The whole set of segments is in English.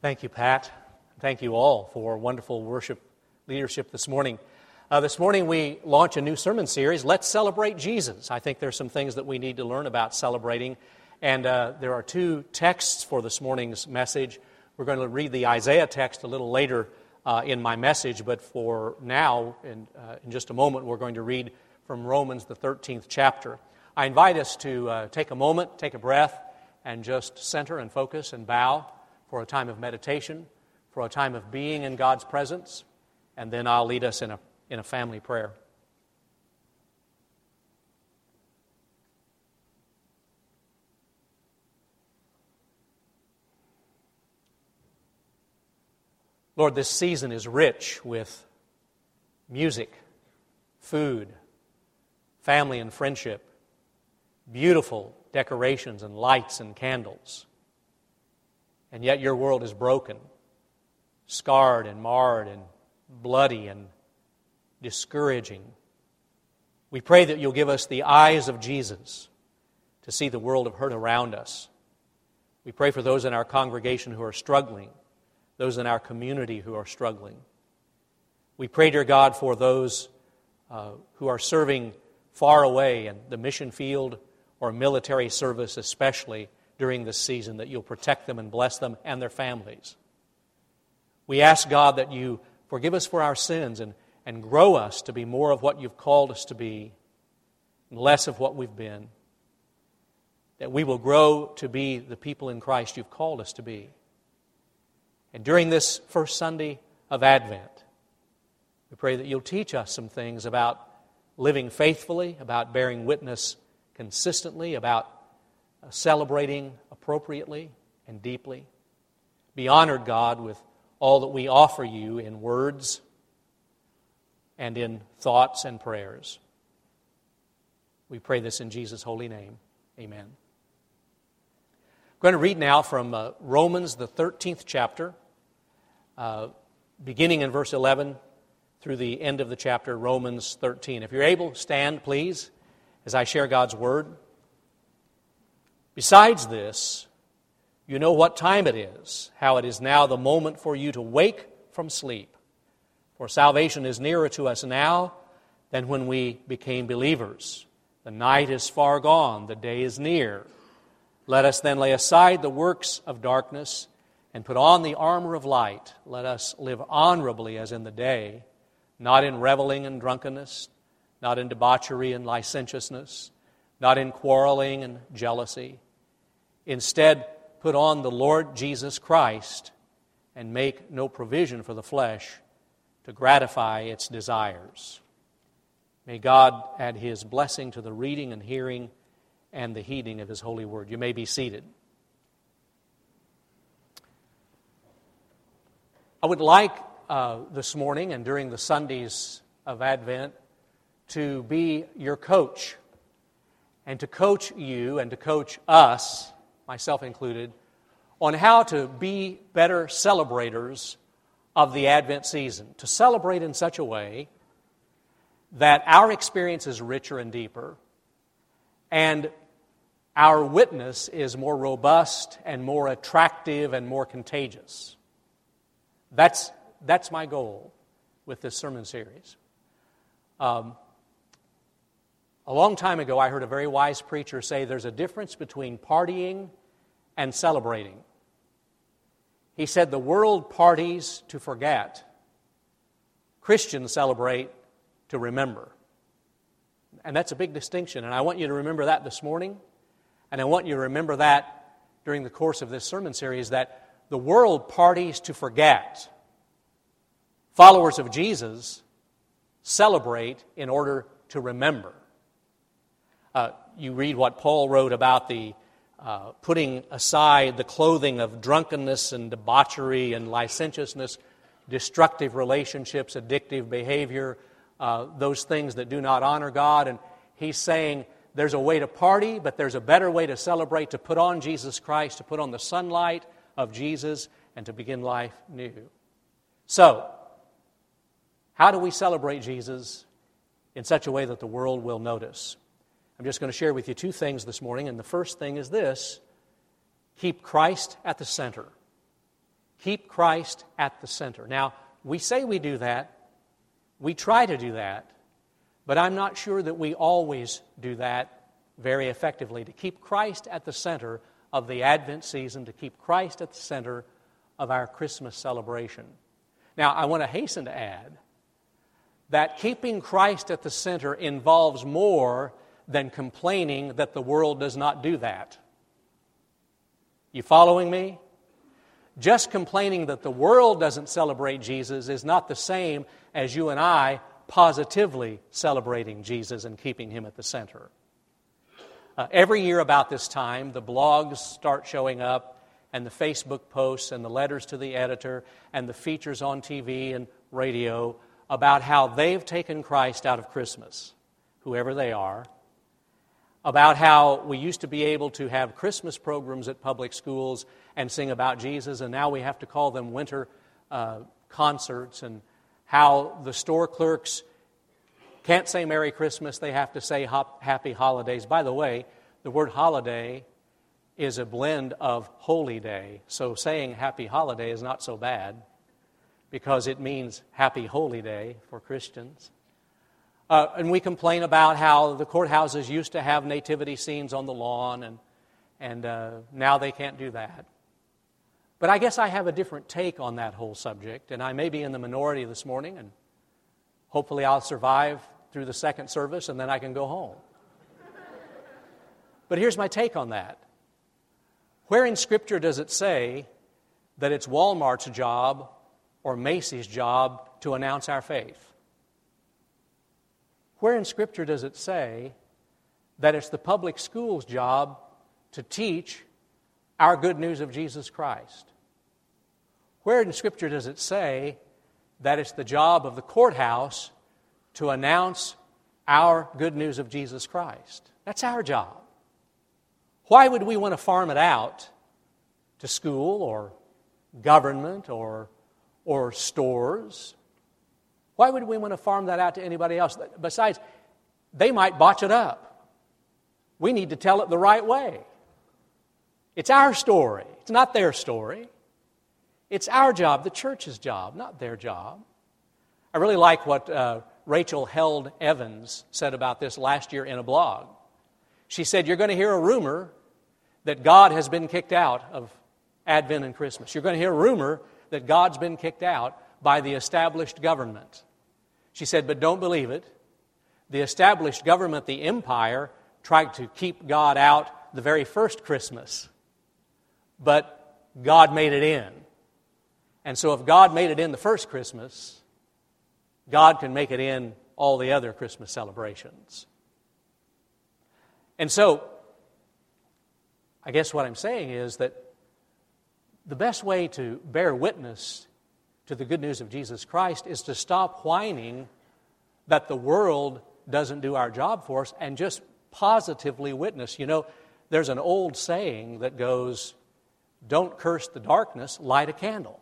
Thank you, Pat. Thank you all for wonderful worship leadership this morning. Uh, this morning we launch a new sermon series, Let's Celebrate Jesus. I think there's some things that we need to learn about celebrating. And uh, there are two texts for this morning's message. We're going to read the Isaiah text a little later uh, in my message, but for now, in, uh, in just a moment, we're going to read from Romans, the 13th chapter. I invite us to uh, take a moment, take a breath, and just center and focus and bow for a time of meditation, for a time of being in God's presence, and then I'll lead us in a, in a family prayer. Lord, this season is rich with music, food, family and friendship, beautiful decorations and lights and candles. And yet your world is broken, scarred and marred and bloody and discouraging. We pray that you'll give us the eyes of Jesus to see the world of hurt around us. We pray for those in our congregation who are struggling, those in our community who are struggling. We pray, dear God, for those uh, who are serving far away in the mission field or military service, especially during this season, that you'll protect them and bless them and their families. We ask, God, that you forgive us for our sins and, and grow us to be more of what you've called us to be and less of what we've been. That we will grow to be the people in Christ you've called us to be. And during this first Sunday of Advent, we pray that you'll teach us some things about living faithfully, about bearing witness consistently, about celebrating appropriately and deeply. Be honored, God, with all that we offer you in words and in thoughts and prayers. We pray this in Jesus' holy name. Amen. I'm going to read now from uh, Romans, the 13th chapter, uh, beginning in verse 11 through the end of the chapter, Romans 13. If you're able, stand, please, as I share God's word. Besides this, you know what time it is, how it is now the moment for you to wake from sleep. For salvation is nearer to us now than when we became believers. The night is far gone, the day is near. Let us then lay aside the works of darkness and put on the armor of light. Let us live honorably as in the day, not in reveling and drunkenness, not in debauchery and licentiousness, not in quarreling and jealousy Instead, put on the Lord Jesus Christ and make no provision for the flesh to gratify its desires. May God add his blessing to the reading and hearing and the heeding of his holy word. You may be seated. I would like uh, this morning and during the Sundays of Advent to be your coach and to coach you and to coach us myself included, on how to be better celebrators of the Advent season, to celebrate in such a way that our experience is richer and deeper, and our witness is more robust and more attractive and more contagious. That's, that's my goal with this sermon series. Um, a long time ago, I heard a very wise preacher say there's a difference between partying and celebrating. He said, The world parties to forget, Christians celebrate to remember. And that's a big distinction, and I want you to remember that this morning, and I want you to remember that during the course of this sermon series that the world parties to forget. Followers of Jesus celebrate in order to remember. Uh, you read what Paul wrote about the uh, putting aside the clothing of drunkenness and debauchery and licentiousness, destructive relationships, addictive behavior, uh, those things that do not honor God. And he's saying there's a way to party, but there's a better way to celebrate, to put on Jesus Christ, to put on the sunlight of Jesus, and to begin life new. So, how do we celebrate Jesus in such a way that the world will notice? I'm just going to share with you two things this morning, and the first thing is this keep Christ at the center. Keep Christ at the center. Now, we say we do that, we try to do that, but I'm not sure that we always do that very effectively. To keep Christ at the center of the Advent season, to keep Christ at the center of our Christmas celebration. Now, I want to hasten to add that keeping Christ at the center involves more than complaining that the world does not do that. You following me? Just complaining that the world doesn't celebrate Jesus is not the same as you and I positively celebrating Jesus and keeping him at the center. Uh, every year about this time, the blogs start showing up, and the Facebook posts, and the letters to the editor, and the features on TV and radio about how they've taken Christ out of Christmas, whoever they are, about how we used to be able to have Christmas programs at public schools and sing about Jesus, and now we have to call them winter uh, concerts, and how the store clerks can't say Merry Christmas, they have to say Happy Holidays. By the way, the word holiday is a blend of holy day, so saying Happy Holiday is not so bad because it means Happy Holy Day for Christians. Uh, and we complain about how the courthouses used to have nativity scenes on the lawn, and, and uh, now they can't do that. But I guess I have a different take on that whole subject, and I may be in the minority this morning, and hopefully I'll survive through the second service, and then I can go home. but here's my take on that. Where in Scripture does it say that it's Walmart's job or Macy's job to announce our faith? Where in Scripture does it say that it's the public school's job to teach our good news of Jesus Christ? Where in Scripture does it say that it's the job of the courthouse to announce our good news of Jesus Christ? That's our job. Why would we want to farm it out to school or government or, or stores why would we want to farm that out to anybody else? Besides, they might botch it up. We need to tell it the right way. It's our story, it's not their story. It's our job, the church's job, not their job. I really like what uh, Rachel Held Evans said about this last year in a blog. She said, You're going to hear a rumor that God has been kicked out of Advent and Christmas. You're going to hear a rumor that God's been kicked out by the established government. She said, but don't believe it. The established government, the empire, tried to keep God out the very first Christmas, but God made it in. And so, if God made it in the first Christmas, God can make it in all the other Christmas celebrations. And so, I guess what I'm saying is that the best way to bear witness to the good news of Jesus Christ is to stop whining that the world doesn't do our job for us and just positively witness. You know, there's an old saying that goes, Don't curse the darkness, light a candle.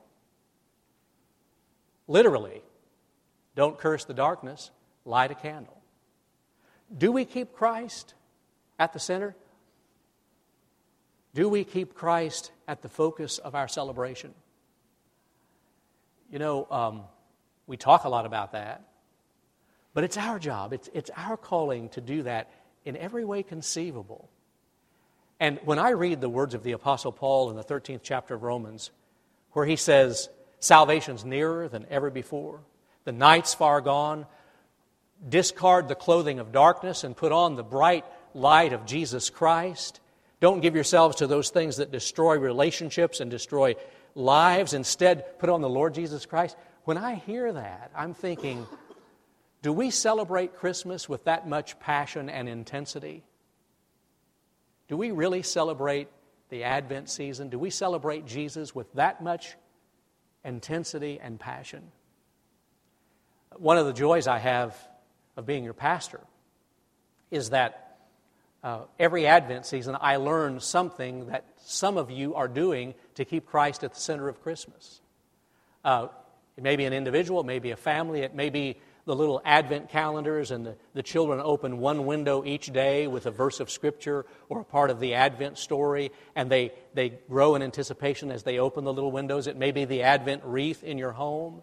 Literally, don't curse the darkness, light a candle. Do we keep Christ at the center? Do we keep Christ at the focus of our celebration? You know, um, we talk a lot about that, but it's our job, it's, it's our calling to do that in every way conceivable. And when I read the words of the Apostle Paul in the 13th chapter of Romans, where he says, Salvation's nearer than ever before, the night's far gone, discard the clothing of darkness and put on the bright light of Jesus Christ. Don't give yourselves to those things that destroy relationships and destroy lives, instead put on the Lord Jesus Christ. When I hear that, I'm thinking, do we celebrate Christmas with that much passion and intensity? Do we really celebrate the Advent season? Do we celebrate Jesus with that much intensity and passion? One of the joys I have of being your pastor is that uh, every Advent season I learn something that some of you are doing to keep Christ at the center of Christmas. Uh, it may be an individual, it may be a family, it may be the little Advent calendars, and the, the children open one window each day with a verse of Scripture or a part of the Advent story, and they, they grow in anticipation as they open the little windows. It may be the Advent wreath in your home.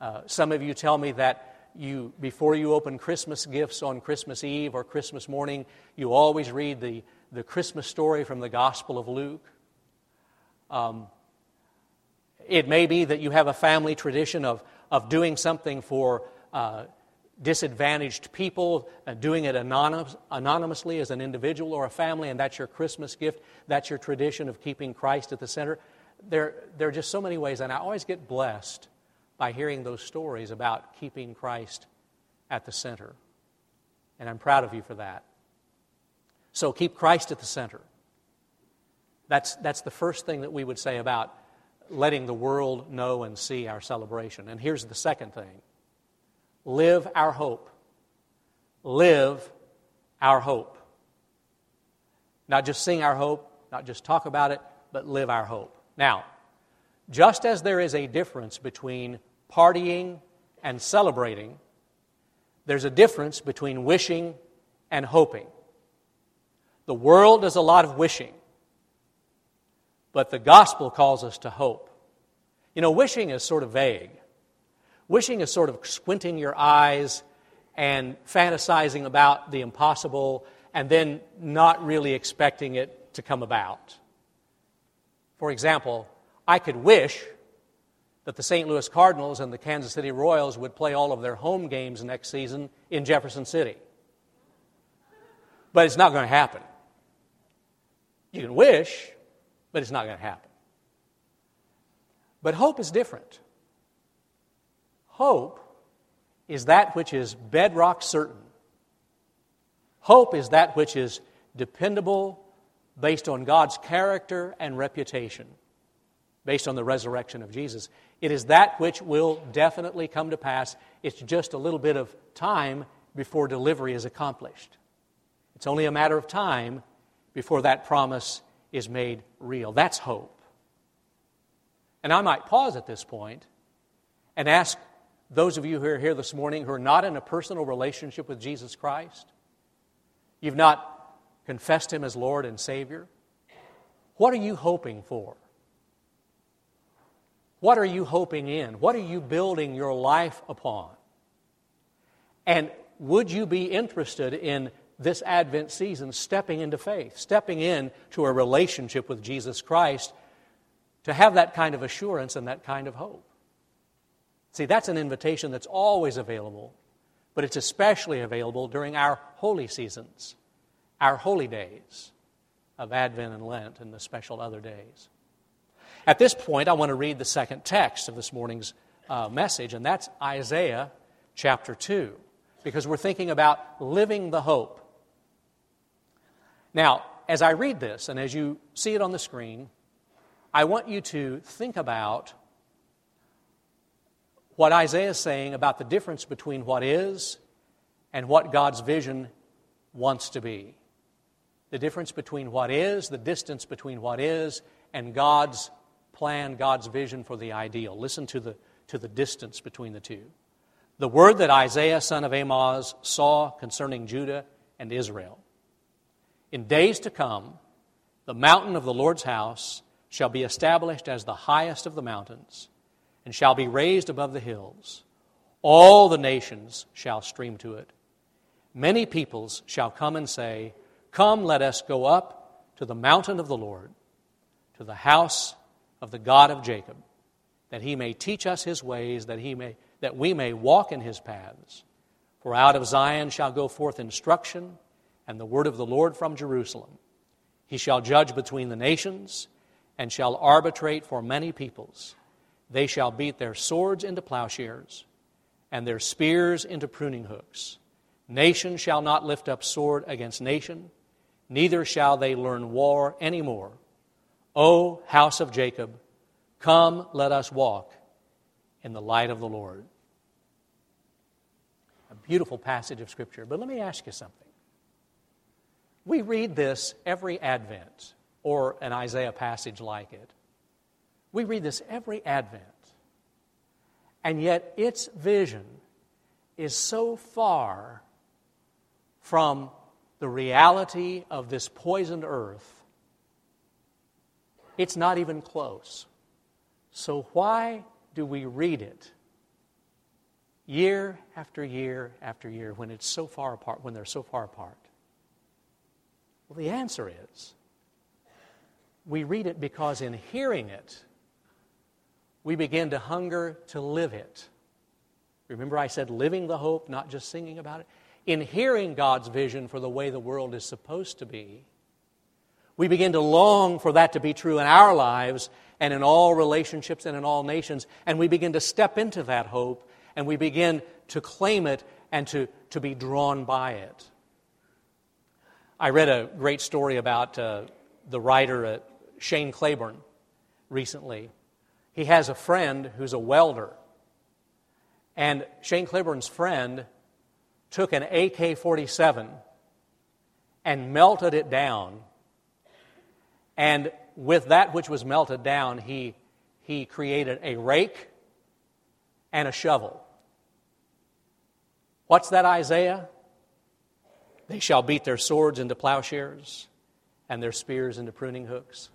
Uh, some of you tell me that you, before you open Christmas gifts on Christmas Eve or Christmas morning, you always read the, the Christmas story from the Gospel of Luke. Um, it may be that you have a family tradition of, of doing something for uh, disadvantaged people, uh, doing it anonymous, anonymously as an individual or a family, and that's your Christmas gift. That's your tradition of keeping Christ at the center. There, there are just so many ways, and I always get blessed by hearing those stories about keeping Christ at the center. And I'm proud of you for that. So keep Christ at the center. That's, that's the first thing that we would say about letting the world know and see our celebration. And here's the second thing live our hope. Live our hope. Not just sing our hope, not just talk about it, but live our hope. Now, just as there is a difference between partying and celebrating, there's a difference between wishing and hoping. The world does a lot of wishing, but the gospel calls us to hope. You know, wishing is sort of vague. Wishing is sort of squinting your eyes and fantasizing about the impossible and then not really expecting it to come about. For example, I could wish that the St. Louis Cardinals and the Kansas City Royals would play all of their home games next season in Jefferson City. But it's not going to happen. You can wish, but it's not going to happen. But hope is different. Hope is that which is bedrock certain. Hope is that which is dependable, based on God's character and reputation, based on the resurrection of Jesus. It is that which will definitely come to pass. It's just a little bit of time before delivery is accomplished. It's only a matter of time before that promise is made real. That's hope. And I might pause at this point and ask those of you who are here this morning who are not in a personal relationship with Jesus Christ, you've not confessed Him as Lord and Savior, what are you hoping for? What are you hoping in? What are you building your life upon? And would you be interested in this Advent season stepping into faith, stepping into a relationship with Jesus Christ to have that kind of assurance and that kind of hope? See, that's an invitation that's always available, but it's especially available during our holy seasons, our holy days of Advent and Lent and the special other days. At this point, I want to read the second text of this morning's uh, message, and that's Isaiah chapter 2, because we're thinking about living the hope. Now, as I read this, and as you see it on the screen, I want you to think about what Isaiah is saying about the difference between what is and what God's vision wants to be. The difference between what is, the distance between what is, and God's plan, God's vision for the ideal. Listen to the, to the distance between the two. The word that Isaiah, son of Amoz, saw concerning Judah and Israel. In days to come, the mountain of the Lord's house shall be established as the highest of the mountains and shall be raised above the hills. All the nations shall stream to it. Many peoples shall come and say, Come, let us go up to the mountain of the Lord, to the house of the God of Jacob, that he may teach us his ways, that, he may, that we may walk in his paths. For out of Zion shall go forth instruction, and the word of the Lord from Jerusalem. He shall judge between the nations, and shall arbitrate for many peoples. They shall beat their swords into plowshares and their spears into pruning hooks. Nation shall not lift up sword against nation, neither shall they learn war any more. O house of Jacob, come, let us walk in the light of the Lord. A beautiful passage of Scripture. But let me ask you something. We read this every Advent, or an Isaiah passage like it. We read this every Advent. And yet, its vision is so far from the reality of this poisoned earth, it's not even close. So, why do we read it year after year after year when it's so far apart, when they're so far apart? Well, the answer is we read it because in hearing it, we begin to hunger to live it. Remember, I said living the hope, not just singing about it? In hearing God's vision for the way the world is supposed to be, we begin to long for that to be true in our lives and in all relationships and in all nations. And we begin to step into that hope and we begin to claim it and to, to be drawn by it. I read a great story about uh, the writer uh, Shane Claiborne recently. He has a friend who's a welder. And Shane Claiborne's friend took an AK 47 and melted it down. And with that which was melted down, he, he created a rake and a shovel. What's that, Isaiah? They shall beat their swords into plowshares and their spears into pruning hooks.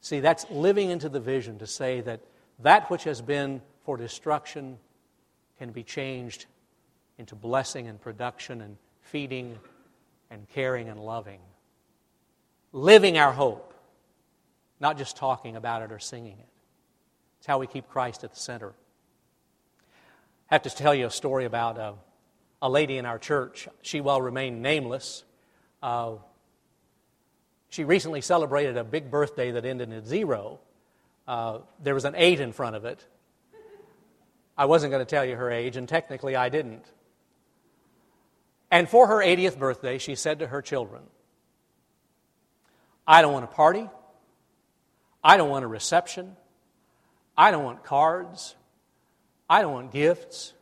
See, that's living into the vision to say that that which has been for destruction can be changed into blessing and production and feeding and caring and loving. Living our hope, not just talking about it or singing it. It's how we keep Christ at the center. I have to tell you a story about a, a lady in our church. She will remain nameless. Uh, she recently celebrated a big birthday that ended in zero. Uh, there was an eight in front of it. I wasn't going to tell you her age, and technically I didn't. And for her 80th birthday, she said to her children, I don't want a party. I don't want a reception. I don't want cards. I don't want gifts.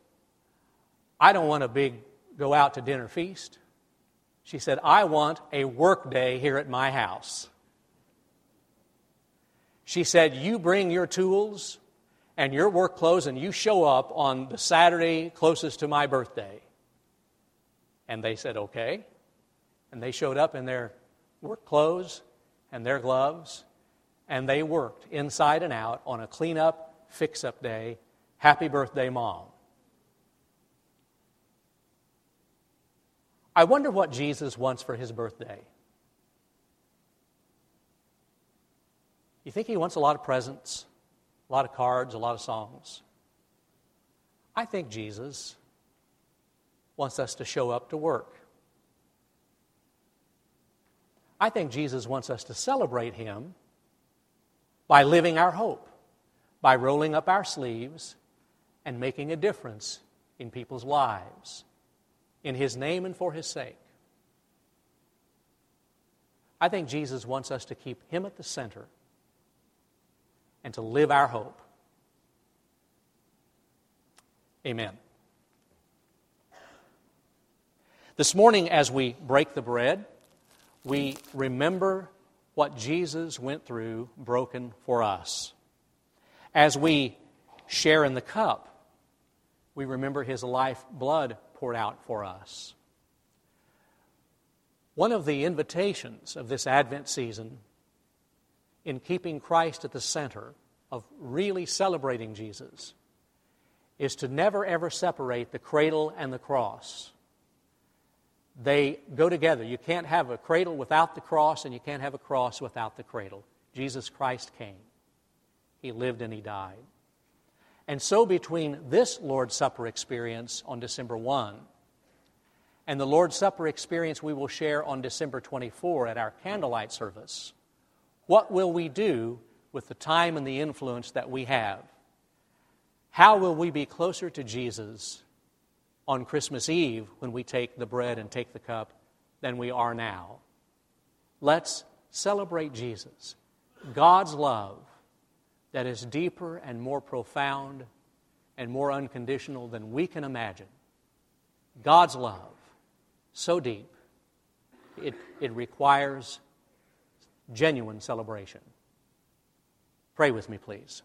I don't want a big go out to dinner feast. She said, I want a work day here at my house. She said, You bring your tools and your work clothes and you show up on the Saturday closest to my birthday. And they said, Okay. And they showed up in their work clothes and their gloves, and they worked inside and out on a cleanup, fix up day. Happy birthday, Mom. I wonder what Jesus wants for his birthday. You think he wants a lot of presents, a lot of cards, a lot of songs? I think Jesus wants us to show up to work. I think Jesus wants us to celebrate him by living our hope, by rolling up our sleeves and making a difference in people's lives in His name and for His sake. I think Jesus wants us to keep Him at the center and to live our hope. Amen. This morning, as we break the bread, we remember what Jesus went through broken for us. As we share in the cup, we remember his life blood poured out for us. One of the invitations of this Advent season in keeping Christ at the center of really celebrating Jesus is to never ever separate the cradle and the cross. They go together. You can't have a cradle without the cross, and you can't have a cross without the cradle. Jesus Christ came, He lived and He died. And so, between this Lord's Supper experience on December 1 and the Lord's Supper experience we will share on December 24 at our candlelight service, what will we do with the time and the influence that we have? How will we be closer to Jesus on Christmas Eve when we take the bread and take the cup than we are now? Let's celebrate Jesus, God's love that is deeper and more profound and more unconditional than we can imagine. God's love, so deep, it, it requires genuine celebration. Pray with me, please.